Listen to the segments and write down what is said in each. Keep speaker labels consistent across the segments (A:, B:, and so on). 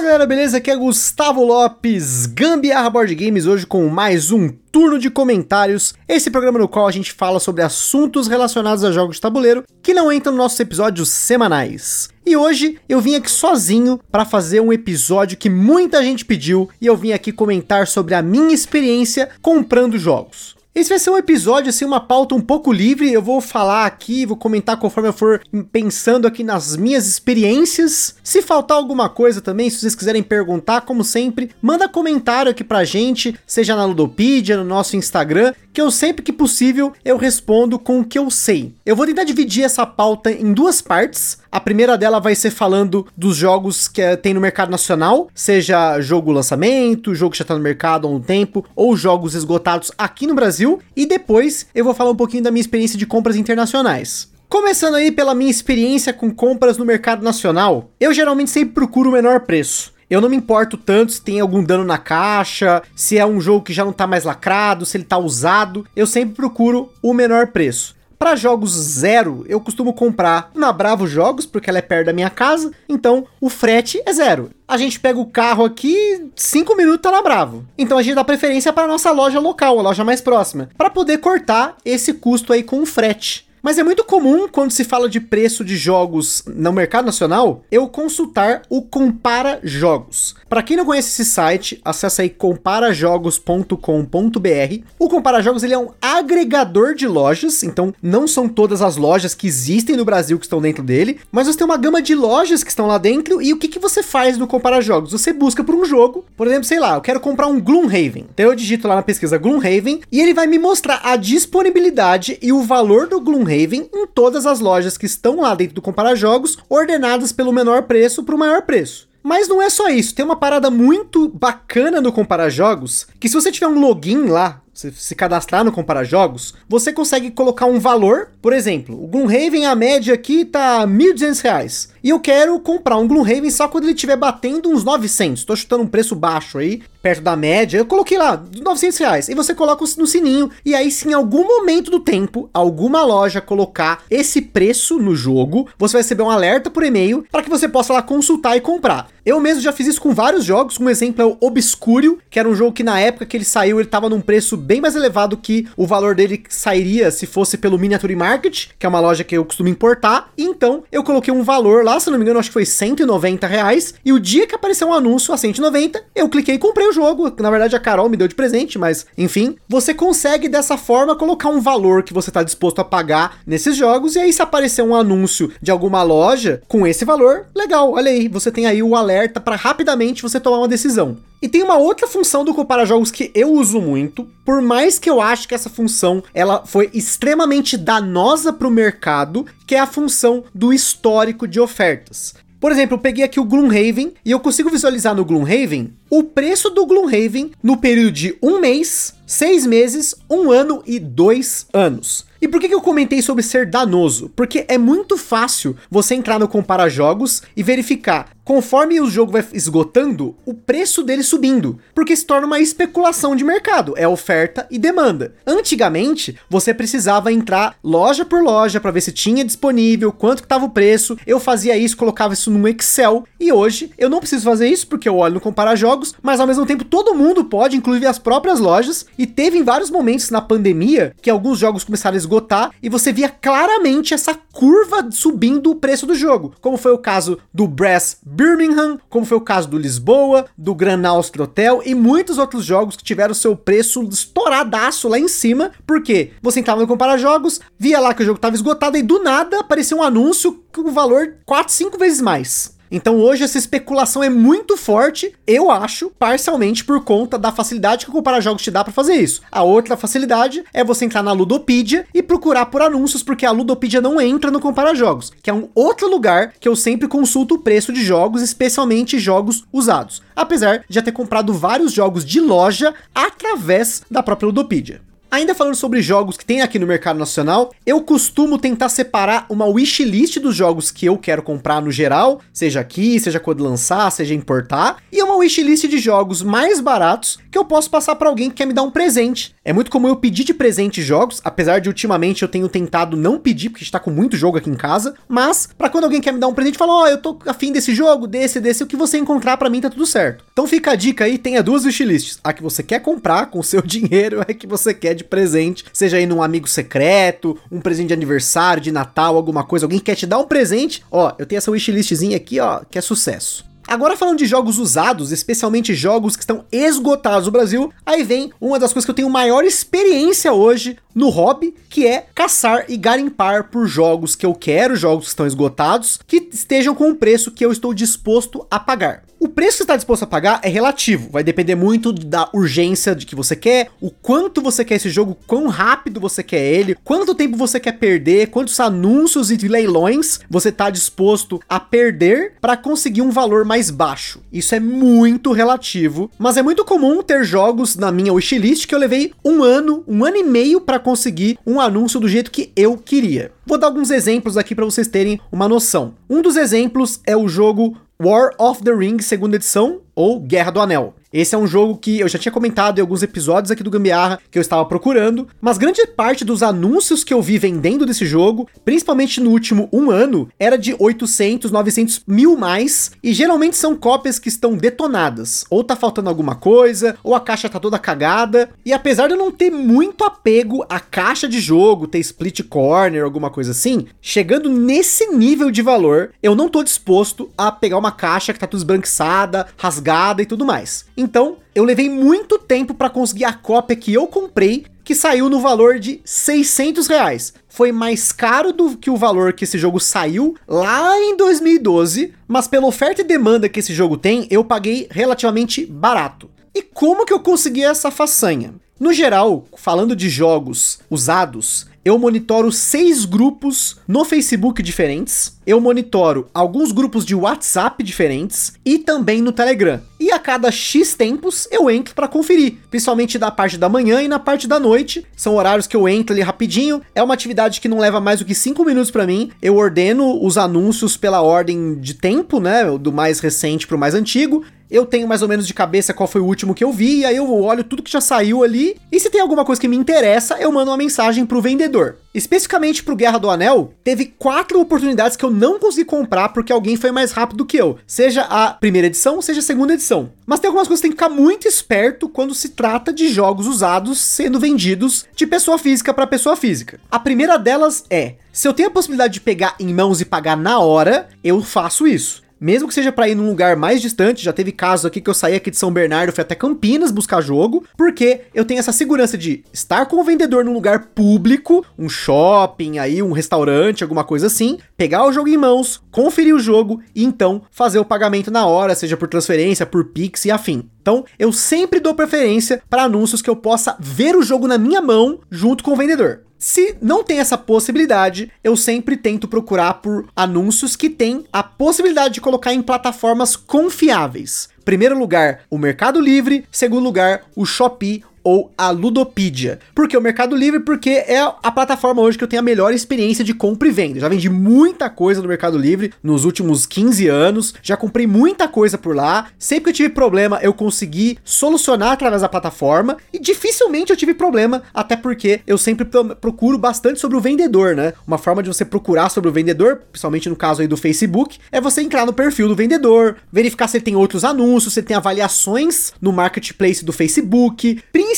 A: Fala galera, beleza? Aqui é Gustavo Lopes, Gambiarra Board Games, hoje com mais um turno de comentários. Esse programa no qual a gente fala sobre assuntos relacionados a jogos de tabuleiro que não entram nos nossos episódios semanais. E hoje eu vim aqui sozinho para fazer um episódio que muita gente pediu e eu vim aqui comentar sobre a minha experiência comprando jogos. Esse vai ser um episódio, assim, uma pauta um pouco livre. Eu vou falar aqui, vou comentar conforme eu for pensando aqui nas minhas experiências. Se faltar alguma coisa também, se vocês quiserem perguntar, como sempre, manda comentário aqui pra gente, seja na Ludopedia, no nosso Instagram, que eu sempre que possível eu respondo com o que eu sei. Eu vou tentar dividir essa pauta em duas partes. A primeira dela vai ser falando dos jogos que eh, tem no mercado nacional, seja jogo lançamento, jogo que já tá no mercado há um tempo, ou jogos esgotados aqui no Brasil. E depois eu vou falar um pouquinho da minha experiência de compras internacionais. Começando aí pela minha experiência com compras no mercado nacional, eu geralmente sempre procuro o menor preço. Eu não me importo tanto se tem algum dano na caixa, se é um jogo que já não tá mais lacrado, se ele tá usado. Eu sempre procuro o menor preço. Para jogos zero, eu costumo comprar na Bravo Jogos, porque ela é perto da minha casa, então o frete é zero. A gente pega o carro aqui, 5 minutos tá na Bravo. Então a gente dá preferência para nossa loja local, a loja mais próxima, para poder cortar esse custo aí com o frete. Mas é muito comum, quando se fala de preço de jogos no mercado nacional, eu consultar o Compara Jogos. Para quem não conhece esse site, acessa aí comparajogos.com.br. O Compara Jogos ele é um agregador de lojas, então não são todas as lojas que existem no Brasil que estão dentro dele, mas você tem uma gama de lojas que estão lá dentro e o que, que você faz no Compara Jogos? Você busca por um jogo, por exemplo, sei lá, eu quero comprar um Gloomhaven. Então eu digito lá na pesquisa Gloomhaven e ele vai me mostrar a disponibilidade e o valor do Gloomhaven Raven em todas as lojas que estão lá dentro do Compara Jogos, ordenadas pelo menor preço para o maior preço. Mas não é só isso, tem uma parada muito bacana no Compara Jogos, que se você tiver um login lá, se, cadastrar no Compara Jogos, você consegue colocar um valor, por exemplo, o Gloomhaven a média aqui tá R$ 1.200, e eu quero comprar um Gloomhaven só quando ele estiver batendo uns 900, tô chutando um preço baixo aí, perto da média, eu coloquei lá, 900 reais, e você coloca no sininho, e aí se em algum momento do tempo, alguma loja colocar esse preço no jogo, você vai receber um alerta por e-mail, para que você possa lá consultar e comprar. Eu mesmo já fiz isso com vários jogos, um exemplo é o Obscurio, que era um jogo que na época que ele saiu, ele tava num preço bem mais elevado que o valor dele sairia se fosse pelo Miniature Market, que é uma loja que eu costumo importar, então eu coloquei um valor lá, se não me engano, acho que foi 190 reais, e o dia que apareceu um anúncio a 190, eu cliquei e comprei o jogo, na verdade a Carol me deu de presente, mas enfim, você consegue dessa forma colocar um valor que você está disposto a pagar nesses jogos, e aí se aparecer um anúncio de alguma loja com esse valor, legal, olha aí, você tem aí o alerta alerta para rapidamente você tomar uma decisão. E tem uma outra função do comparar jogos que eu uso muito, por mais que eu acho que essa função ela foi extremamente danosa para o mercado, que é a função do histórico de ofertas. Por exemplo, eu peguei aqui o Gloomhaven e eu consigo visualizar no Gloomhaven o preço do Gloomhaven no período de um mês, seis meses, um ano e dois anos. E por que, que eu comentei sobre ser danoso? Porque é muito fácil você entrar no Compara Jogos e verificar, conforme o jogo vai esgotando, o preço dele subindo. Porque se torna uma especulação de mercado, é oferta e demanda. Antigamente, você precisava entrar loja por loja para ver se tinha disponível, quanto que estava o preço. Eu fazia isso, colocava isso no Excel. E hoje, eu não preciso fazer isso, porque eu olho no Compara Jogos, mas ao mesmo tempo todo mundo pode, inclusive as próprias lojas. E teve em vários momentos na pandemia que alguns jogos começaram a esgotar e você via claramente essa curva subindo o preço do jogo, como foi o caso do Brass Birmingham, como foi o caso do Lisboa, do Gran Austria Hotel e muitos outros jogos que tiveram seu preço estouradaço lá em cima, porque você entrava no comparar jogos, via lá que o jogo estava esgotado e do nada aparecia um anúncio com valor 4, 5 vezes mais. Então hoje essa especulação é muito forte, eu acho, parcialmente por conta da facilidade que o Compara Jogos te dá para fazer isso. A outra facilidade é você entrar na Ludopedia e procurar por anúncios, porque a Ludopedia não entra no Compara Jogos, que é um outro lugar que eu sempre consulto o preço de jogos, especialmente jogos usados. Apesar de já ter comprado vários jogos de loja através da própria Ludopedia. Ainda falando sobre jogos que tem aqui no mercado nacional, eu costumo tentar separar uma wishlist dos jogos que eu quero comprar no geral, seja aqui, seja quando lançar, seja importar, e uma wishlist de jogos mais baratos que eu posso passar para alguém que quer me dar um presente. É muito comum eu pedir de presente jogos, apesar de ultimamente eu tenho tentado não pedir, porque está com muito jogo aqui em casa, mas para quando alguém quer me dar um presente, fala: "Ó, oh, eu tô afim desse jogo, desse, desse, o que você encontrar para mim tá tudo certo". Então fica a dica aí, tenha duas wishlists, a que você quer comprar com o seu dinheiro, é que você quer de presente, seja aí num amigo secreto, um presente de aniversário, de Natal, alguma coisa, alguém quer te dar um presente, ó, eu tenho essa wishlistzinha aqui, ó, que é sucesso. Agora falando de jogos usados, especialmente jogos que estão esgotados no Brasil, aí vem uma das coisas que eu tenho maior experiência hoje no hobby, que é caçar e garimpar por jogos que eu quero, jogos que estão esgotados, que estejam com o preço que eu estou disposto a pagar. O preço que você está disposto a pagar é relativo, vai depender muito da urgência de que você quer, o quanto você quer esse jogo, quão rápido você quer ele, quanto tempo você quer perder, quantos anúncios e leilões você está disposto a perder para conseguir um valor mais baixo. Isso é muito relativo, mas é muito comum ter jogos na minha wishlist que eu levei um ano, um ano e meio para conseguir um anúncio do jeito que eu queria. Vou dar alguns exemplos aqui para vocês terem uma noção. Um dos exemplos é o jogo War of the Ring, segunda edição, ou Guerra do Anel. Esse é um jogo que eu já tinha comentado em alguns episódios aqui do Gambiarra que eu estava procurando, mas grande parte dos anúncios que eu vi vendendo desse jogo, principalmente no último um ano, era de 800, 900 mil mais, e geralmente são cópias que estão detonadas, ou tá faltando alguma coisa, ou a caixa tá toda cagada, e apesar de eu não ter muito apego à caixa de jogo, ter split corner, alguma coisa assim, chegando nesse nível de valor, eu não tô disposto a pegar uma caixa que tá tudo esbranquiçada, rasgada e tudo mais. Então, eu levei muito tempo para conseguir a cópia que eu comprei, que saiu no valor de 600 reais. Foi mais caro do que o valor que esse jogo saiu lá em 2012, mas pela oferta e demanda que esse jogo tem, eu paguei relativamente barato. E como que eu consegui essa façanha? No geral, falando de jogos usados, eu monitoro seis grupos no Facebook diferentes, eu monitoro alguns grupos de WhatsApp diferentes e também no Telegram. E a cada X tempos eu entro para conferir, principalmente da parte da manhã e na parte da noite. São horários que eu entro ali rapidinho. É uma atividade que não leva mais do que 5 minutos para mim. Eu ordeno os anúncios pela ordem de tempo, né, do mais recente para o mais antigo eu tenho mais ou menos de cabeça qual foi o último que eu vi, e aí eu olho tudo que já saiu ali, e se tem alguma coisa que me interessa, eu mando uma mensagem pro vendedor. Especificamente pro Guerra do Anel, teve quatro oportunidades que eu não consegui comprar porque alguém foi mais rápido do que eu. Seja a primeira edição, seja a segunda edição. Mas tem algumas coisas que tem que ficar muito esperto quando se trata de jogos usados sendo vendidos de pessoa física para pessoa física. A primeira delas é: se eu tenho a possibilidade de pegar em mãos e pagar na hora, eu faço isso mesmo que seja para ir num lugar mais distante, já teve casos aqui que eu saí aqui de São Bernardo, fui até Campinas buscar jogo, porque eu tenho essa segurança de estar com o vendedor num lugar público, um shopping aí, um restaurante, alguma coisa assim, pegar o jogo em mãos, conferir o jogo e então fazer o pagamento na hora, seja por transferência, por Pix e afim. Então, eu sempre dou preferência para anúncios que eu possa ver o jogo na minha mão junto com o vendedor. Se não tem essa possibilidade, eu sempre tento procurar por anúncios que têm a possibilidade de colocar em plataformas confiáveis. Primeiro lugar, o Mercado Livre. Segundo lugar, o Shopee ou a Ludopedia. Por que o Mercado Livre? Porque é a plataforma hoje que eu tenho a melhor experiência de compra e venda. Já vendi muita coisa no Mercado Livre nos últimos 15 anos, já comprei muita coisa por lá. Sempre que eu tive problema, eu consegui solucionar através da plataforma e dificilmente eu tive problema, até porque eu sempre procuro bastante sobre o vendedor, né? Uma forma de você procurar sobre o vendedor, principalmente no caso aí do Facebook, é você entrar no perfil do vendedor, verificar se ele tem outros anúncios, se ele tem avaliações no marketplace do Facebook, principalmente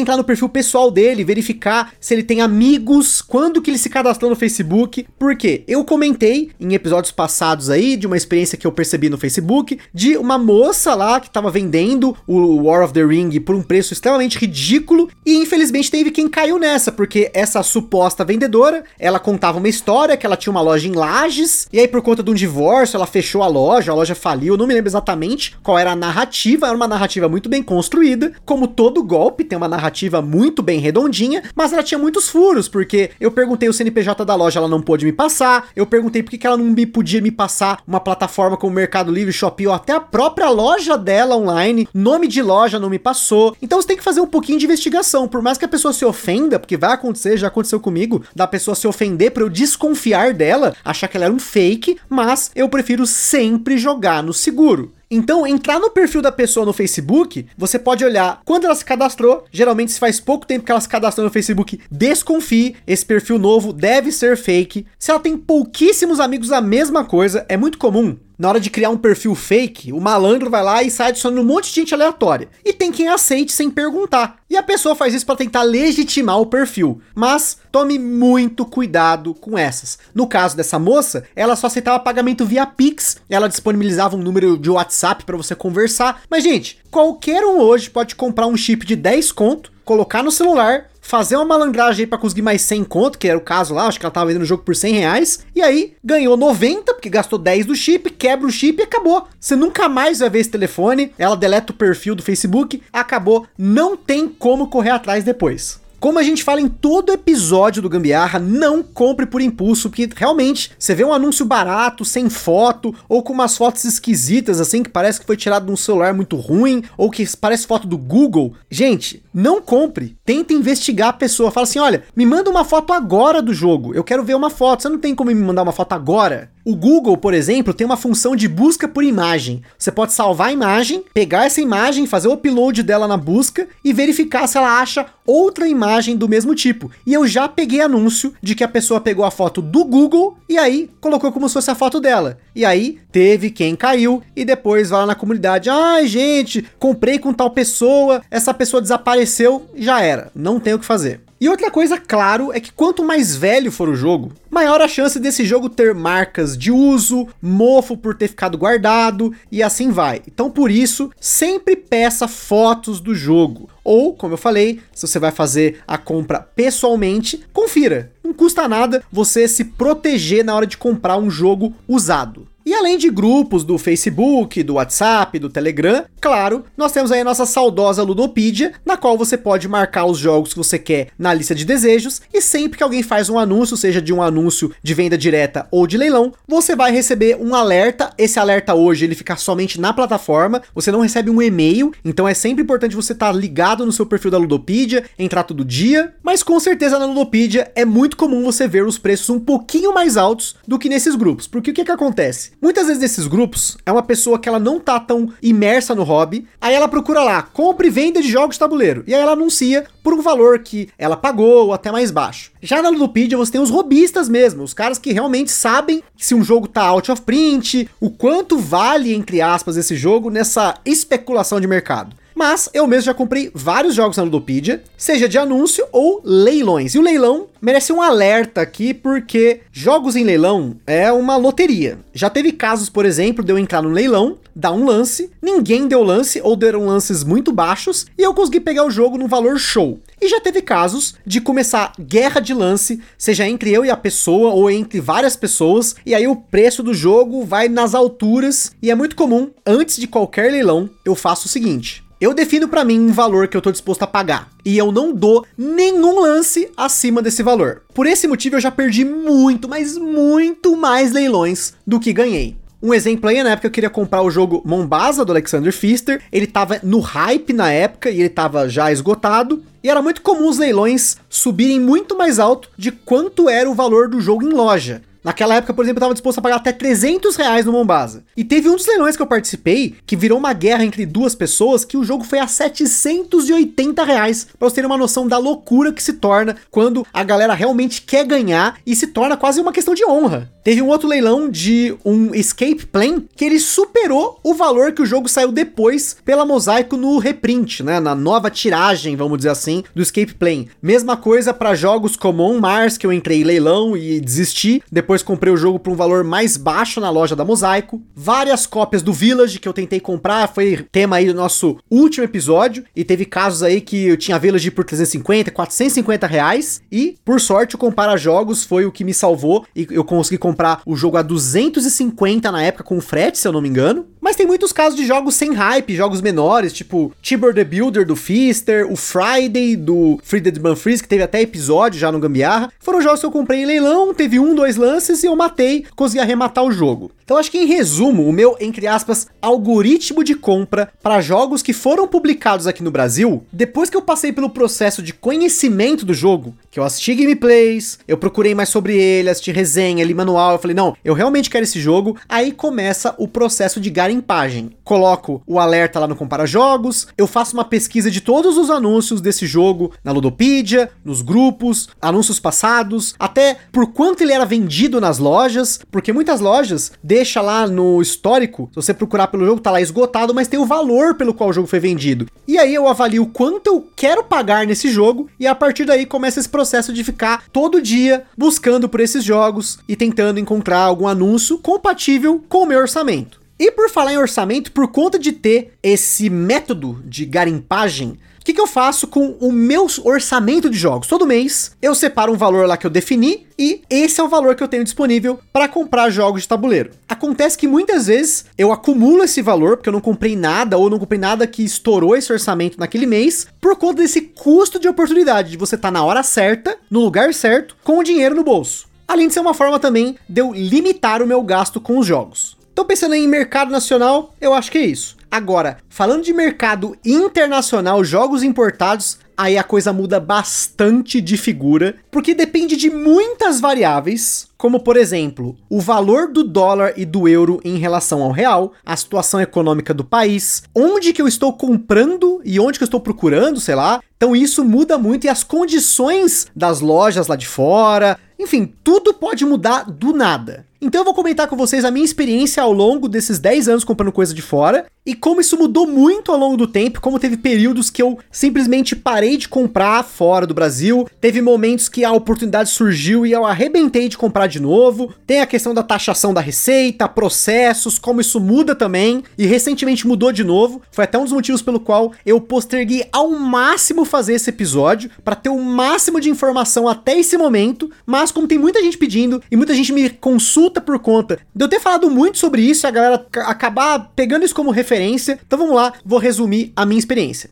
A: entrar no perfil pessoal dele, verificar se ele tem amigos, quando que ele se cadastrou no Facebook, porque eu comentei em episódios passados aí de uma experiência que eu percebi no Facebook de uma moça lá que estava vendendo o War of the Ring por um preço extremamente ridículo e infelizmente teve quem caiu nessa, porque essa suposta vendedora, ela contava uma história que ela tinha uma loja em Lages e aí por conta de um divórcio ela fechou a loja, a loja faliu, eu não me lembro exatamente qual era a narrativa, era uma narrativa muito bem construída, como todo golpe, tem uma narrativa muito bem redondinha, mas ela tinha muitos furos, porque eu perguntei o CNPJ da loja, ela não pôde me passar, eu perguntei por que ela não me podia me passar uma plataforma como Mercado Livre, Shopee ou até a própria loja dela online, nome de loja não me passou. Então você tem que fazer um pouquinho de investigação, por mais que a pessoa se ofenda, porque vai acontecer, já aconteceu comigo, da pessoa se ofender para eu desconfiar dela, achar que ela era um fake, mas eu prefiro sempre jogar no seguro. Então, entrar no perfil da pessoa no Facebook, você pode olhar quando ela se cadastrou. Geralmente, se faz pouco tempo que ela se cadastrou no Facebook, desconfie. Esse perfil novo deve ser fake. Se ela tem pouquíssimos amigos, a mesma coisa. É muito comum na hora de criar um perfil fake, o malandro vai lá e sai adicionando um monte de gente aleatória. E tem quem aceite sem perguntar. E a pessoa faz isso para tentar legitimar o perfil. Mas tome muito cuidado com essas. No caso dessa moça, ela só aceitava pagamento via Pix, ela disponibilizava um número de WhatsApp para você conversar. Mas gente, qualquer um hoje pode comprar um chip de 10 conto, colocar no celular fazer uma malandragem aí pra conseguir mais 100 conto, que era o caso lá, acho que ela tava vendendo o jogo por 100 reais, e aí ganhou 90, porque gastou 10 do chip, quebra o chip e acabou. Você nunca mais vai ver esse telefone, ela deleta o perfil do Facebook, acabou, não tem como correr atrás depois. Como a gente fala em todo episódio do Gambiarra, não compre por impulso, porque realmente você vê um anúncio barato, sem foto, ou com umas fotos esquisitas, assim, que parece que foi tirado de um celular muito ruim, ou que parece foto do Google. Gente, não compre. Tenta investigar a pessoa. Fala assim: olha, me manda uma foto agora do jogo. Eu quero ver uma foto. Você não tem como me mandar uma foto agora? O Google, por exemplo, tem uma função de busca por imagem. Você pode salvar a imagem, pegar essa imagem, fazer o upload dela na busca e verificar se ela acha outra imagem do mesmo tipo. E eu já peguei anúncio de que a pessoa pegou a foto do Google e aí colocou como se fosse a foto dela. E aí teve quem caiu e depois vai lá na comunidade: "Ai, gente, comprei com tal pessoa, essa pessoa desapareceu", já era. Não tem o que fazer. E outra coisa, claro, é que quanto mais velho for o jogo, maior a chance desse jogo ter marcas de uso, mofo por ter ficado guardado e assim vai. Então, por isso, sempre peça fotos do jogo. Ou, como eu falei, se você vai fazer a compra pessoalmente, confira. Não custa nada você se proteger na hora de comprar um jogo usado. E além de grupos do Facebook, do WhatsApp, do Telegram, claro, nós temos aí a nossa saudosa Ludopedia, na qual você pode marcar os jogos que você quer na lista de desejos, e sempre que alguém faz um anúncio, seja de um anúncio de venda direta ou de leilão, você vai receber um alerta. Esse alerta hoje ele fica somente na plataforma, você não recebe um e-mail, então é sempre importante você estar tá ligado no seu perfil da Ludopedia, entrar todo dia, mas com certeza na Ludopedia é muito comum você ver os preços um pouquinho mais altos do que nesses grupos, porque o que que acontece? Muitas vezes nesses grupos é uma pessoa que ela não tá tão imersa no hobby, aí ela procura lá, compra e venda de jogos de tabuleiro, e aí ela anuncia por um valor que ela pagou ou até mais baixo. Já na Ludopedia você tem os robistas mesmo, os caras que realmente sabem se um jogo tá out of print, o quanto vale, entre aspas, esse jogo nessa especulação de mercado. Mas eu mesmo já comprei vários jogos na Ludopedia, seja de anúncio ou leilões. E o leilão merece um alerta aqui, porque jogos em leilão é uma loteria. Já teve casos, por exemplo, de eu entrar no leilão, dar um lance, ninguém deu lance ou deram lances muito baixos e eu consegui pegar o jogo no valor show. E já teve casos de começar guerra de lance, seja entre eu e a pessoa ou entre várias pessoas, e aí o preço do jogo vai nas alturas. E é muito comum, antes de qualquer leilão, eu faço o seguinte: eu defino para mim um valor que eu tô disposto a pagar e eu não dou nenhum lance acima desse valor. Por esse motivo eu já perdi muito, mas muito mais leilões do que ganhei. Um exemplo aí, na época eu queria comprar o jogo Mombasa do Alexander Pfister, ele tava no hype na época e ele tava já esgotado, e era muito comum os leilões subirem muito mais alto de quanto era o valor do jogo em loja. Naquela época, por exemplo, eu estava disposto a pagar até 300 reais no Mombasa. E teve um dos leilões que eu participei que virou uma guerra entre duas pessoas que o jogo foi a 780 reais. Pra vocês terem uma noção da loucura que se torna quando a galera realmente quer ganhar e se torna quase uma questão de honra. Teve um outro leilão de um Escape Plane que ele superou o valor que o jogo saiu depois pela Mosaico no reprint, né? Na nova tiragem, vamos dizer assim, do Escape Plane. Mesma coisa para jogos como On Mars, que eu entrei em leilão e desisti. Depois comprei o jogo por um valor mais baixo na loja da Mosaico. Várias cópias do Village que eu tentei comprar, foi tema aí do nosso último episódio. E teve casos aí que eu tinha Village por 350, 450 reais. E, por sorte, o Compara Jogos foi o que me salvou e eu consegui comprar comprar o jogo a 250 na época com frete, se eu não me engano. Mas tem muitos casos de jogos sem hype, jogos menores, tipo Tibor the Builder do Fister, o Friday do Free Dead Man Freeze, que teve até episódio já no Gambiarra. Foram jogos que eu comprei em leilão, teve um, dois lances e eu matei, consegui arrematar o jogo. Então acho que em resumo, o meu, entre aspas, algoritmo de compra para jogos que foram publicados aqui no Brasil, depois que eu passei pelo processo de conhecimento do jogo, que eu assisti gameplays, eu procurei mais sobre ele, assisti resenha, li manual, eu falei, não, eu realmente quero esse jogo, aí começa o processo de garimpagem. Coloco o alerta lá no Compara Jogos, eu faço uma pesquisa de todos os anúncios desse jogo na Ludopedia, nos grupos, anúncios passados, até por quanto ele era vendido nas lojas, porque muitas lojas deixa lá no histórico, se você procurar pelo jogo, tá lá esgotado, mas tem o valor pelo qual o jogo foi vendido. E aí eu avalio quanto eu quero pagar nesse jogo, e a partir daí começa esse processo de ficar todo dia buscando por esses jogos e tentando encontrar algum anúncio compatível com o meu orçamento. E por falar em orçamento, por conta de ter esse método de garimpagem, o que, que eu faço com o meu orçamento de jogos? Todo mês eu separo um valor lá que eu defini e esse é o valor que eu tenho disponível para comprar jogos de tabuleiro. Acontece que muitas vezes eu acumulo esse valor porque eu não comprei nada ou não comprei nada que estourou esse orçamento naquele mês por conta desse custo de oportunidade de você estar tá na hora certa, no lugar certo, com o dinheiro no bolso. Além de ser uma forma também de eu limitar o meu gasto com os jogos. Tô pensando em mercado nacional, eu acho que é isso. Agora, falando de mercado internacional, jogos importados, aí a coisa muda bastante de figura, porque depende de muitas variáveis, como por exemplo, o valor do dólar e do euro em relação ao real, a situação econômica do país, onde que eu estou comprando e onde que eu estou procurando, sei lá. Então isso muda muito e as condições das lojas lá de fora, enfim, tudo pode mudar do nada. Então eu vou comentar com vocês a minha experiência ao longo desses 10 anos comprando coisa de fora e como isso mudou muito ao longo do tempo, como teve períodos que eu simplesmente parei de comprar fora do Brasil, teve momentos que a oportunidade surgiu e eu arrebentei de comprar de novo. Tem a questão da taxação da receita, processos, como isso muda também e recentemente mudou de novo. Foi até um dos motivos pelo qual eu posterguei ao máximo fazer esse episódio para ter o máximo de informação até esse momento, mas como tem muita gente pedindo e muita gente me consulta por conta de eu ter falado muito sobre isso e a galera acabar pegando isso como referência. Então vamos lá, vou resumir a minha experiência.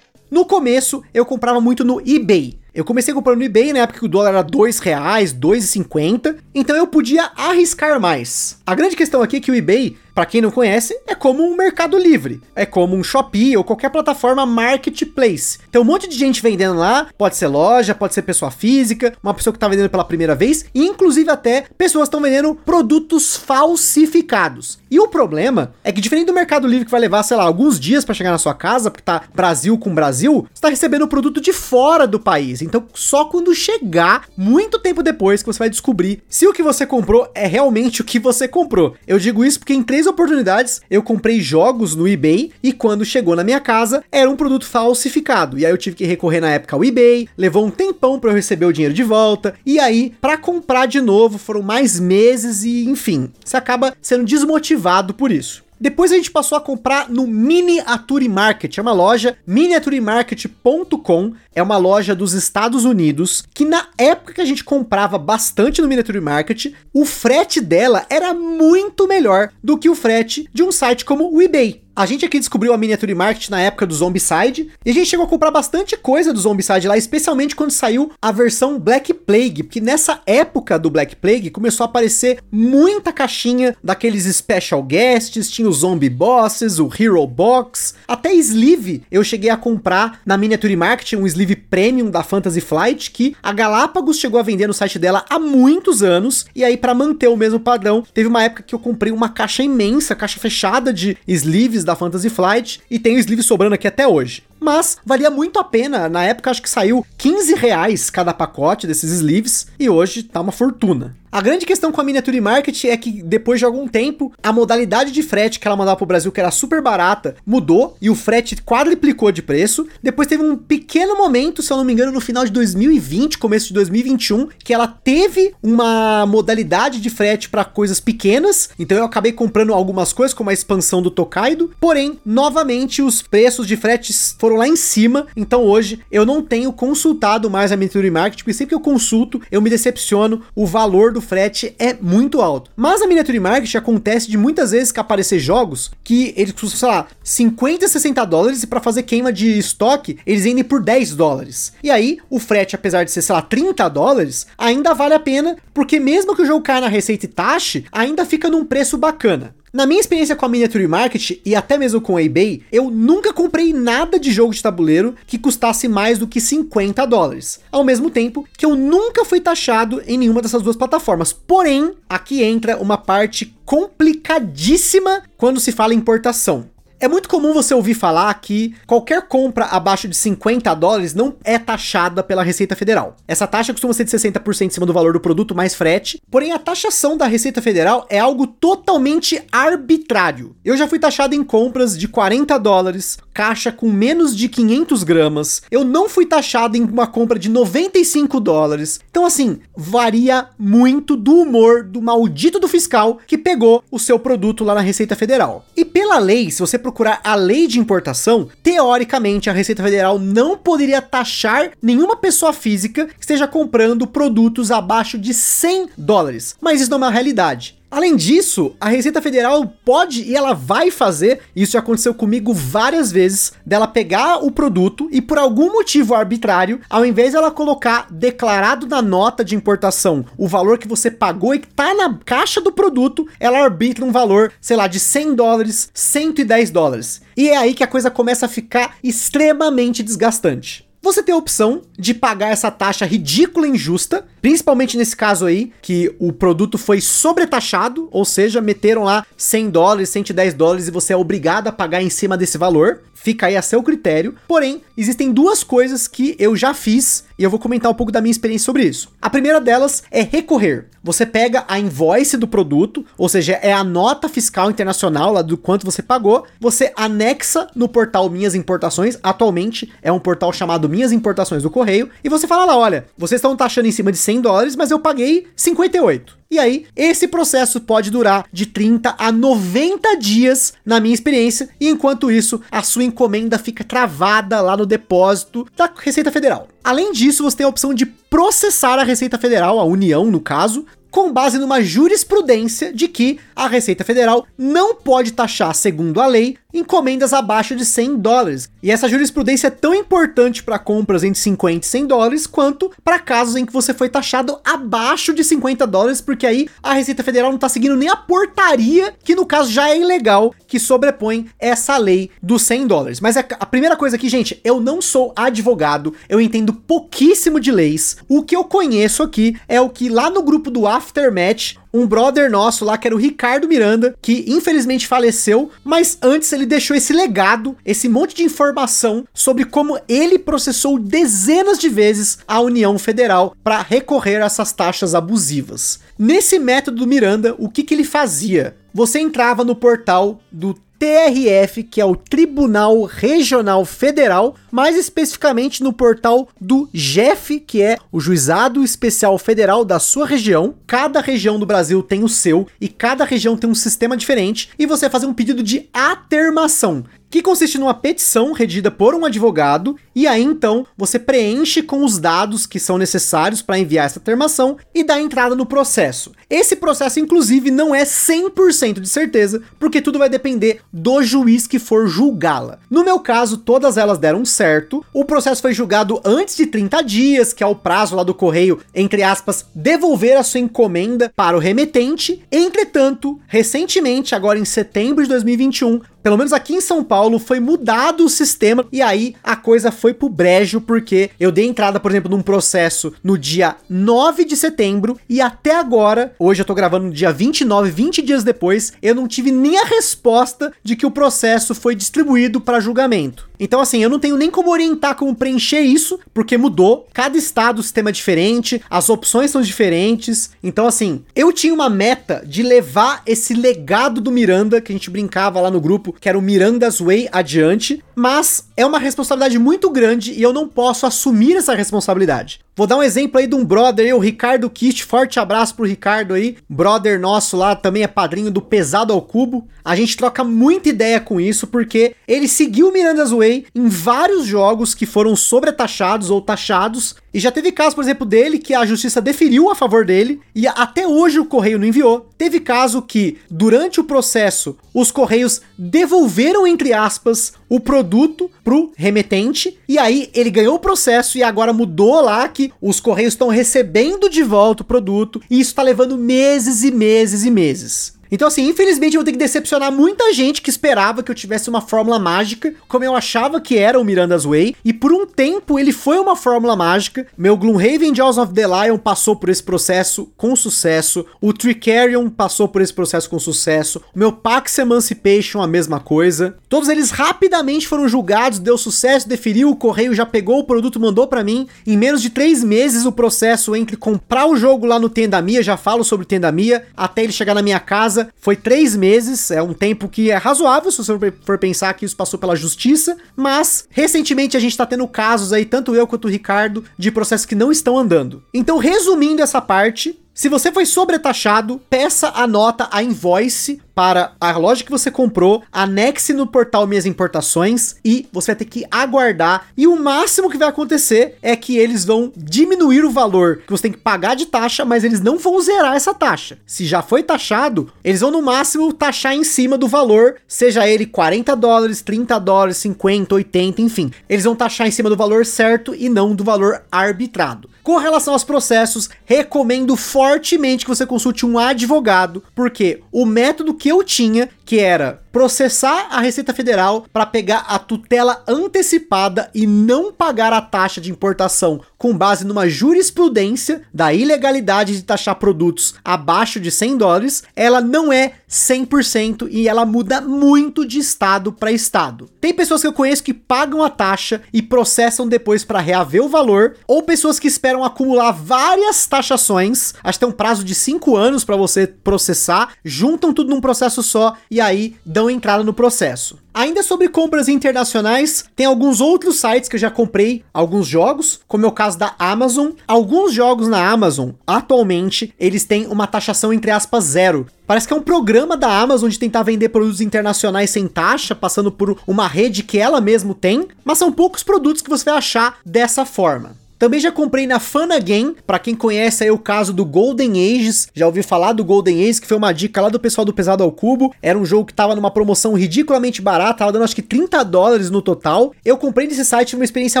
A: No começo, eu comprava muito no eBay. Eu comecei comprando no eBay na época que o dólar era dois reais, 2,50, então eu podia arriscar mais. A grande questão aqui é que o eBay para quem não conhece, é como um Mercado Livre, é como um Shopee ou qualquer plataforma marketplace. Tem um monte de gente vendendo lá, pode ser loja, pode ser pessoa física, uma pessoa que tá vendendo pela primeira vez, e inclusive até pessoas estão vendendo produtos falsificados. E o problema é que diferente do Mercado Livre que vai levar, sei lá, alguns dias para chegar na sua casa, porque tá Brasil com Brasil, você tá recebendo o produto de fora do país. Então, só quando chegar, muito tempo depois, que você vai descobrir se o que você comprou é realmente o que você comprou. Eu digo isso porque em três oportunidades eu comprei jogos no eBay e quando chegou na minha casa era um produto falsificado. E aí eu tive que recorrer na época ao eBay, levou um tempão para eu receber o dinheiro de volta. E aí, para comprar de novo, foram mais meses e enfim, você acaba sendo desmotivado por isso. Depois a gente passou a comprar no Miniature Market, é uma loja, miniaturemarket.com, é uma loja dos Estados Unidos, que na época que a gente comprava bastante no Miniature Market, o frete dela era muito melhor do que o frete de um site como o eBay. A gente aqui descobriu a Miniature Market na época do Zombicide, e a gente chegou a comprar bastante coisa do Zombicide lá, especialmente quando saiu a versão Black Plague, porque nessa época do Black Plague começou a aparecer muita caixinha daqueles special guests, tinha os Zombie Bosses, o Hero Box, até sleeve eu cheguei a comprar na Miniature Market, um sleeve premium da Fantasy Flight, que a Galápagos chegou a vender no site dela há muitos anos, e aí para manter o mesmo padrão, teve uma época que eu comprei uma caixa imensa, caixa fechada de sleeves da Fantasy Flight e tem o sleeve sobrando aqui até hoje mas valia muito a pena. Na época, acho que saiu 15 reais cada pacote desses sleeves e hoje tá uma fortuna. A grande questão com a Miniature Market é que depois de algum tempo, a modalidade de frete que ela mandava pro Brasil, que era super barata, mudou e o frete quadriplicou de preço. Depois teve um pequeno momento, se eu não me engano, no final de 2020, começo de 2021, que ela teve uma modalidade de frete para coisas pequenas. Então eu acabei comprando algumas coisas, como a expansão do Tokaido. Porém, novamente, os preços de fretes foram lá em cima. Então hoje eu não tenho consultado mais a Miniature Market, porque sempre que eu consulto, eu me decepciono. O valor do do frete é muito alto. Mas a miniature market acontece de muitas vezes que aparecer jogos que eles custam, sei lá, 50, 60 dólares e para fazer queima de estoque, eles vendem por 10 dólares. E aí, o frete, apesar de ser, sei lá, 30 dólares, ainda vale a pena, porque mesmo que o jogo caia na receita e taxe, ainda fica num preço bacana. Na minha experiência com a Miniature Market e até mesmo com o eBay, eu nunca comprei nada de jogo de tabuleiro que custasse mais do que 50 dólares. Ao mesmo tempo que eu nunca fui taxado em nenhuma dessas duas plataformas. Porém, aqui entra uma parte complicadíssima quando se fala em importação. É muito comum você ouvir falar que qualquer compra abaixo de 50 dólares não é taxada pela Receita Federal. Essa taxa costuma ser de 60% em cima do valor do produto mais frete, porém a taxação da Receita Federal é algo totalmente arbitrário. Eu já fui taxado em compras de 40 dólares, caixa com menos de 500 gramas. Eu não fui taxado em uma compra de 95 dólares. Então, assim, varia muito do humor do maldito do fiscal que pegou o seu produto lá na Receita Federal. E pela lei, se você procurar a lei de importação, teoricamente a Receita Federal não poderia taxar nenhuma pessoa física que esteja comprando produtos abaixo de 100 dólares. Mas isso não é uma realidade. Além disso, a Receita Federal pode e ela vai fazer, isso já aconteceu comigo várias vezes, dela pegar o produto e por algum motivo arbitrário, ao invés dela colocar declarado na nota de importação o valor que você pagou e que tá na caixa do produto, ela arbitra um valor, sei lá, de 100 dólares, 110 dólares. E é aí que a coisa começa a ficar extremamente desgastante você tem a opção de pagar essa taxa ridícula e injusta, principalmente nesse caso aí, que o produto foi sobretaxado, ou seja, meteram lá 100 dólares, 110 dólares e você é obrigado a pagar em cima desse valor. Fica aí a seu critério. Porém, existem duas coisas que eu já fiz e eu vou comentar um pouco da minha experiência sobre isso. A primeira delas é recorrer. Você pega a invoice do produto, ou seja, é a nota fiscal internacional lá do quanto você pagou, você anexa no portal Minhas Importações, atualmente é um portal chamado Minhas Importações do Correio, e você fala lá, olha, vocês estão taxando em cima de 100 dólares, mas eu paguei 58. E aí, esse processo pode durar de 30 a 90 dias, na minha experiência, e enquanto isso, a sua encomenda fica travada lá no depósito da Receita Federal. Além disso, você tem a opção de processar a Receita Federal, a União no caso, com base numa jurisprudência de que a Receita Federal não pode taxar, segundo a lei, encomendas abaixo de 100 dólares. E essa jurisprudência é tão importante para compras entre 50 e 100 dólares quanto para casos em que você foi taxado abaixo de 50 dólares, porque aí a Receita Federal não está seguindo nem a portaria, que no caso já é ilegal, que sobrepõe essa lei dos 100 dólares. Mas a, a primeira coisa aqui, gente, eu não sou advogado, eu entendo pouquíssimo de leis. O que eu conheço aqui é o que lá no grupo do Aftermatch um brother nosso lá, que era o Ricardo Miranda, que infelizmente faleceu, mas antes ele deixou esse legado, esse monte de informação sobre como ele processou dezenas de vezes a União Federal para recorrer a essas taxas abusivas. Nesse método do Miranda, o que, que ele fazia? Você entrava no portal do TRF, que é o Tribunal Regional Federal, mais especificamente no portal do JEF, que é o Juizado Especial Federal da sua região. Cada região do Brasil tem o seu e cada região tem um sistema diferente e você fazer um pedido de atermação que consiste numa petição redida por um advogado, e aí então você preenche com os dados que são necessários para enviar essa termação e dá entrada no processo. Esse processo, inclusive, não é 100% de certeza, porque tudo vai depender do juiz que for julgá-la. No meu caso, todas elas deram certo. O processo foi julgado antes de 30 dias, que é o prazo lá do correio, entre aspas, devolver a sua encomenda para o remetente. Entretanto, recentemente, agora em setembro de 2021, pelo menos aqui em São Paulo, foi mudado o sistema e aí a coisa foi pro brejo, porque eu dei entrada, por exemplo, num processo no dia 9 de setembro e até agora, hoje eu tô gravando no dia 29, 20 dias depois, eu não tive nem a resposta de que o processo foi distribuído para julgamento. Então, assim, eu não tenho nem como orientar como preencher isso, porque mudou. Cada estado o sistema é diferente, as opções são diferentes. Então, assim, eu tinha uma meta de levar esse legado do Miranda, que a gente brincava lá no grupo, que era o Miranda's Way adiante, mas é uma responsabilidade muito grande e eu não posso assumir essa responsabilidade. Vou dar um exemplo aí de um brother o Ricardo Kist, forte abraço pro Ricardo aí, brother nosso lá, também é padrinho do Pesado ao Cubo. A gente troca muita ideia com isso, porque ele seguiu Miranda's Way em vários jogos que foram sobretaxados ou taxados, e já teve caso, por exemplo, dele que a justiça deferiu a favor dele e até hoje o correio não enviou. Teve caso que, durante o processo, os correios devolveram, entre aspas, o produto pro remetente e aí ele ganhou o processo e agora mudou lá que os correios estão recebendo de volta o produto e isso tá levando meses e meses e meses. Então, assim, infelizmente eu vou ter que decepcionar muita gente que esperava que eu tivesse uma fórmula mágica, como eu achava que era o Miranda's Way, e por um tempo ele foi uma fórmula mágica. Meu Gloomhaven Jaws of the Lion passou por esse processo com sucesso, o Tricarion passou por esse processo com sucesso, o meu Pax Emancipation a mesma coisa. Todos eles rapidamente foram julgados, deu sucesso, deferiu, o correio já pegou o produto, mandou para mim. Em menos de três meses o processo entre comprar o jogo lá no Tendamia, já falo sobre Tendamia, até ele chegar na minha casa casa. Foi três meses, é um tempo que é razoável se você for pensar que isso passou pela justiça, mas recentemente a gente tá tendo casos aí, tanto eu quanto o Ricardo, de processos que não estão andando. Então, resumindo essa parte, se você foi sobretaxado, peça a nota, a invoice para a loja que você comprou, anexe no portal Minhas Importações e você vai ter que aguardar. E o máximo que vai acontecer é que eles vão diminuir o valor que você tem que pagar de taxa, mas eles não vão zerar essa taxa. Se já foi taxado, eles vão no máximo taxar em cima do valor, seja ele 40 dólares, 30 dólares, 50, 80, enfim. Eles vão taxar em cima do valor certo e não do valor arbitrado. Com relação aos processos, recomendo fortemente que você consulte um advogado, porque o método que eu tinha, que era processar a Receita Federal para pegar a tutela antecipada e não pagar a taxa de importação com base numa jurisprudência da ilegalidade de taxar produtos abaixo de 100 dólares, ela não é 100% e ela muda muito de estado para estado. Tem pessoas que eu conheço que pagam a taxa e processam depois para reaver o valor, ou pessoas que esperam acumular várias taxações, acho que tem um prazo de 5 anos para você processar, juntam tudo num processo só e aí dão entrada no processo. Ainda sobre compras internacionais, tem alguns outros sites que eu já comprei alguns jogos, como é o caso da Amazon. Alguns jogos na Amazon, atualmente, eles têm uma taxação entre aspas zero. Parece que é um programa da Amazon de tentar vender produtos internacionais sem taxa, passando por uma rede que ela mesmo tem, mas são poucos produtos que você vai achar dessa forma. Também já comprei na Fanagain, para quem conhece aí o caso do Golden Ages, já ouvi falar do Golden Ages, que foi uma dica lá do pessoal do Pesado ao Cubo, era um jogo que tava numa promoção ridiculamente barata, tava dando acho que 30 dólares no total. Eu comprei nesse site, tive uma experiência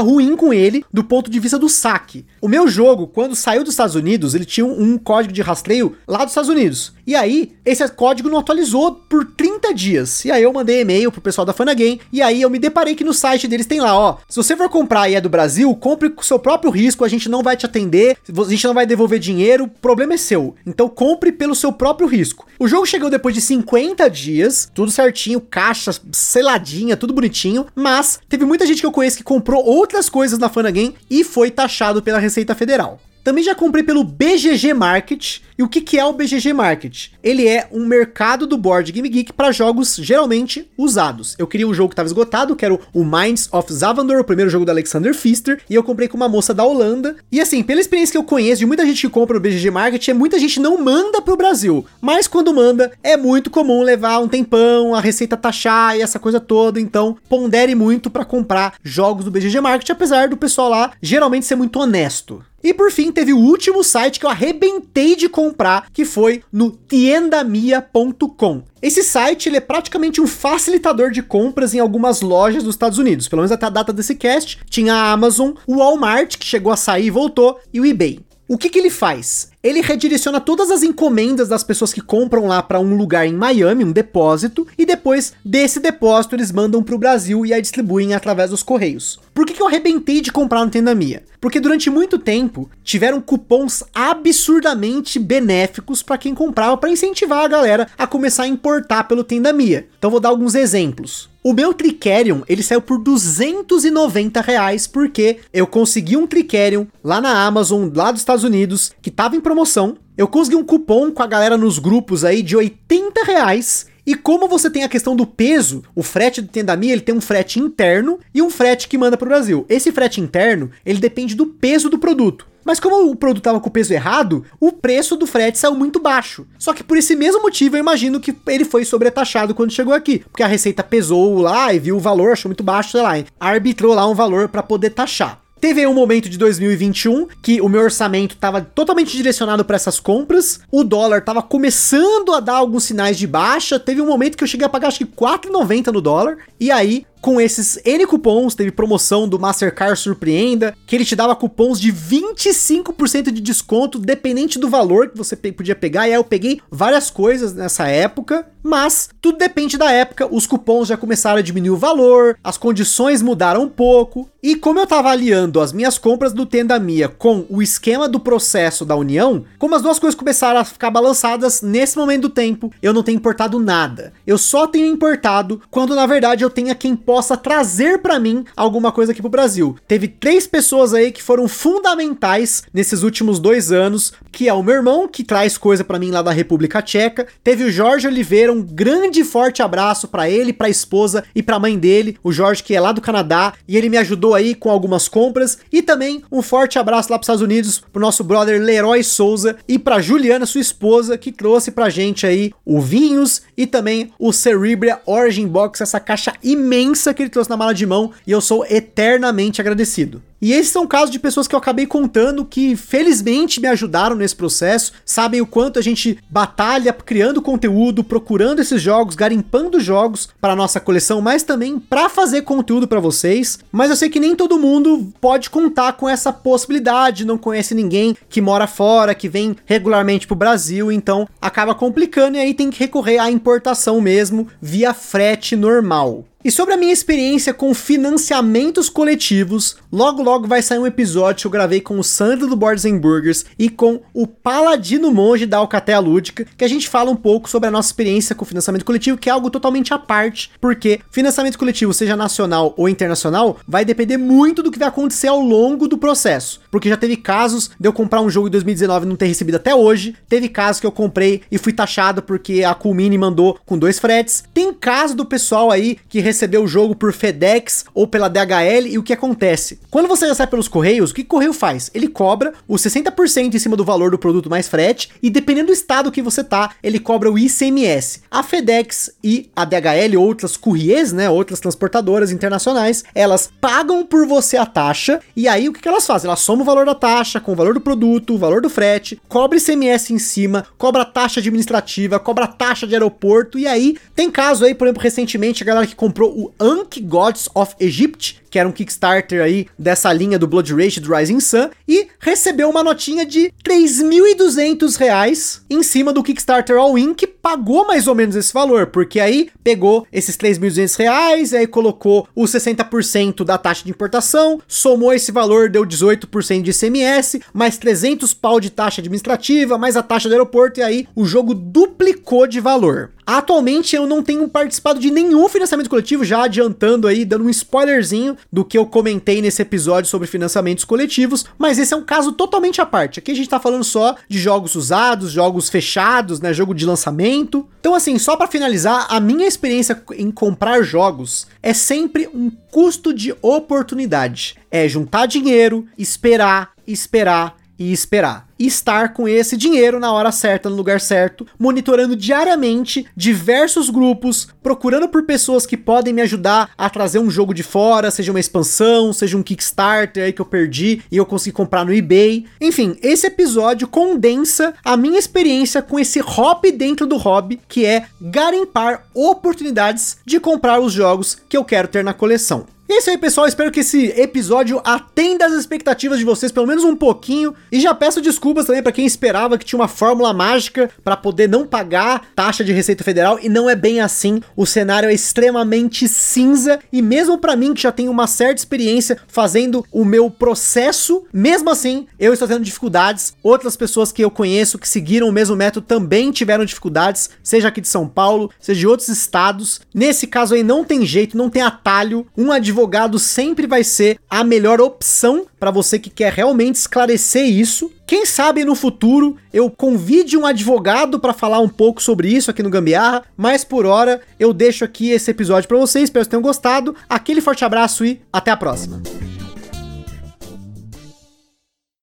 A: ruim com ele, do ponto de vista do saque. O meu jogo, quando saiu dos Estados Unidos, ele tinha um código de rastreio lá dos Estados Unidos. E aí, esse código não atualizou por 30 dias. E aí eu mandei e-mail pro pessoal da Fanagain, e aí eu me deparei que no site deles tem lá, ó, se você for comprar e é do Brasil, compre com seu próprio risco, a gente não vai te atender, a gente não vai devolver dinheiro, o problema é seu. Então compre pelo seu próprio risco. O jogo chegou depois de 50 dias, tudo certinho, caixa seladinha, tudo bonitinho, mas teve muita gente que eu conheço que comprou outras coisas na Fanagain e foi taxado pela Receita Federal. Também já comprei pelo BGG Market. E o que, que é o BGG Market? Ele é um mercado do Board Game Geek para jogos geralmente usados. Eu queria um jogo que estava esgotado, que era o Minds of Zavandor, o primeiro jogo do Alexander Pfister, e eu comprei com uma moça da Holanda. E assim, pela experiência que eu conheço de muita gente que compra no BGG Market, é muita gente não manda pro Brasil. Mas quando manda, é muito comum levar um tempão, a receita taxar e essa coisa toda. Então, pondere muito para comprar jogos do BGG Market, apesar do pessoal lá geralmente ser muito honesto. E por fim, teve o último site que eu arrebentei de comprar, que foi no tiendamia.com. Esse site ele é praticamente um facilitador de compras em algumas lojas dos Estados Unidos. Pelo menos até a data desse cast, tinha a Amazon, o Walmart, que chegou a sair e voltou, e o eBay. O que, que ele faz? Ele redireciona todas as encomendas das pessoas que compram lá para um lugar em Miami, um depósito, e depois desse depósito eles mandam para o Brasil e a distribuem através dos correios. Por que, que eu arrebentei de comprar no Tendamia? Porque durante muito tempo tiveram cupons absurdamente benéficos para quem comprava para incentivar a galera a começar a importar pelo Tendamia. Então vou dar alguns exemplos. O meu Tricerion, ele saiu por 290 reais, porque eu consegui um Tricerion lá na Amazon, lá dos Estados Unidos, que tava em promoção. Eu consegui um cupom com a galera nos grupos aí de 80 reais E como você tem a questão do peso, o frete do Tendami, ele tem um frete interno e um frete que manda para o Brasil. Esse frete interno, ele depende do peso do produto. Mas como o produto estava com o peso errado, o preço do frete saiu muito baixo. Só que por esse mesmo motivo, eu imagino que ele foi sobretaxado quando chegou aqui, porque a Receita pesou lá e viu o valor, achou muito baixo, sei lá, arbitrou lá um valor para poder taxar. Teve um momento de 2021 que o meu orçamento estava totalmente direcionado para essas compras. O dólar estava começando a dar alguns sinais de baixa. Teve um momento que eu cheguei a pagar acho que 4,90 no dólar. E aí com esses N cupons, teve promoção do Mastercard Surpreenda, que ele te dava cupons de 25% de desconto, dependente do valor que você podia pegar. E aí eu peguei várias coisas nessa época, mas tudo depende da época. Os cupons já começaram a diminuir o valor, as condições mudaram um pouco. E como eu tava aliando as minhas compras do Tenda Mia com o esquema do processo da União, como as duas coisas começaram a ficar balançadas nesse momento do tempo, eu não tenho importado nada. Eu só tenho importado quando na verdade eu tenha quem possa trazer para mim alguma coisa aqui pro Brasil. Teve três pessoas aí que foram fundamentais nesses últimos dois anos, que é o meu irmão, que traz coisa para mim lá da República Tcheca, teve o Jorge Oliveira, um grande e forte abraço para ele, pra esposa e pra mãe dele, o Jorge que é lá do Canadá, e ele me ajudou aí com algumas compras, e também um forte abraço lá pros Estados Unidos, pro nosso brother Leroy Souza, e pra Juliana, sua esposa, que trouxe pra gente aí o Vinhos e também o Cerebria Origin Box, essa caixa imensa imensa que ele trouxe na mala de mão e eu sou eternamente agradecido. E esses são casos de pessoas que eu acabei contando que felizmente me ajudaram nesse processo, sabem o quanto a gente batalha criando conteúdo, procurando esses jogos, garimpando jogos para nossa coleção, mas também para fazer conteúdo para vocês. Mas eu sei que nem todo mundo pode contar com essa possibilidade, não conhece ninguém que mora fora, que vem regularmente pro Brasil, então acaba complicando e aí tem que recorrer à importação mesmo via frete normal. E sobre a minha experiência com financiamentos coletivos, logo logo vai sair um episódio que eu gravei com o Sandro do Boards Burgers e com o Paladino Monge da Alcatéia Lúdica, que a gente fala um pouco sobre a nossa experiência com financiamento coletivo, que é algo totalmente à parte, porque financiamento coletivo, seja nacional ou internacional, vai depender muito do que vai acontecer ao longo do processo. Porque já teve casos de eu comprar um jogo em 2019 e não ter recebido até hoje, teve casos que eu comprei e fui taxado porque a Culmini mandou com dois fretes, tem caso do pessoal aí que receber o jogo por FedEx ou pela DHL e o que acontece? Quando você já sai pelos correios, o que o correio faz? Ele cobra os 60% em cima do valor do produto mais frete e dependendo do estado que você tá, ele cobra o ICMS. A FedEx e a DHL, outras courriers, né, outras transportadoras internacionais, elas pagam por você a taxa e aí o que, elas fazem? Elas somam o valor da taxa com o valor do produto, o valor do frete, cobra ICMS em cima, cobra taxa administrativa, cobra taxa de aeroporto e aí tem caso aí, por exemplo, recentemente a galera que comprou comprou o Ankh Gods of Egypt, que era um Kickstarter aí dessa linha do Blood Rage do Rising Sun, e recebeu uma notinha de 3.200 reais em cima do Kickstarter All-In, que pagou mais ou menos esse valor, porque aí pegou esses 3.200 reais, aí colocou os 60% da taxa de importação, somou esse valor, deu 18% de ICMS, mais 300 pau de taxa administrativa, mais a taxa do aeroporto, e aí o jogo duplicou de valor. Atualmente eu não tenho participado de nenhum financiamento coletivo, já adiantando aí, dando um spoilerzinho do que eu comentei nesse episódio sobre financiamentos coletivos, mas esse é um caso totalmente à parte. Aqui a gente tá falando só de jogos usados, jogos fechados, né, jogo de lançamento. Então assim, só para finalizar, a minha experiência em comprar jogos é sempre um custo de oportunidade. É juntar dinheiro, esperar, esperar e esperar e estar com esse dinheiro na hora certa, no lugar certo, monitorando diariamente diversos grupos, procurando por pessoas que podem me ajudar a trazer um jogo de fora, seja uma expansão, seja um Kickstarter aí que eu perdi e eu consegui comprar no eBay. Enfim, esse episódio condensa a minha experiência com esse hobby dentro do hobby, que é garimpar oportunidades de comprar os jogos que eu quero ter na coleção. E é isso aí, pessoal. Espero que esse episódio atenda as expectativas de vocês, pelo menos um pouquinho. E já peço desculpas também para quem esperava que tinha uma fórmula mágica para poder não pagar taxa de Receita Federal. E não é bem assim. O cenário é extremamente cinza. E mesmo para mim, que já tenho uma certa experiência fazendo o meu processo, mesmo assim, eu estou tendo dificuldades. Outras pessoas que eu conheço que seguiram o mesmo método também tiveram dificuldades, seja aqui de São Paulo, seja de outros estados. Nesse caso aí, não tem jeito, não tem atalho. Um advogado sempre vai ser a melhor opção para você que quer realmente esclarecer isso Quem sabe no futuro eu convide um advogado para falar um pouco sobre isso aqui no Gambiarra, mas por hora eu deixo aqui esse episódio para vocês, espero que tenham gostado. Aquele forte abraço e até a próxima.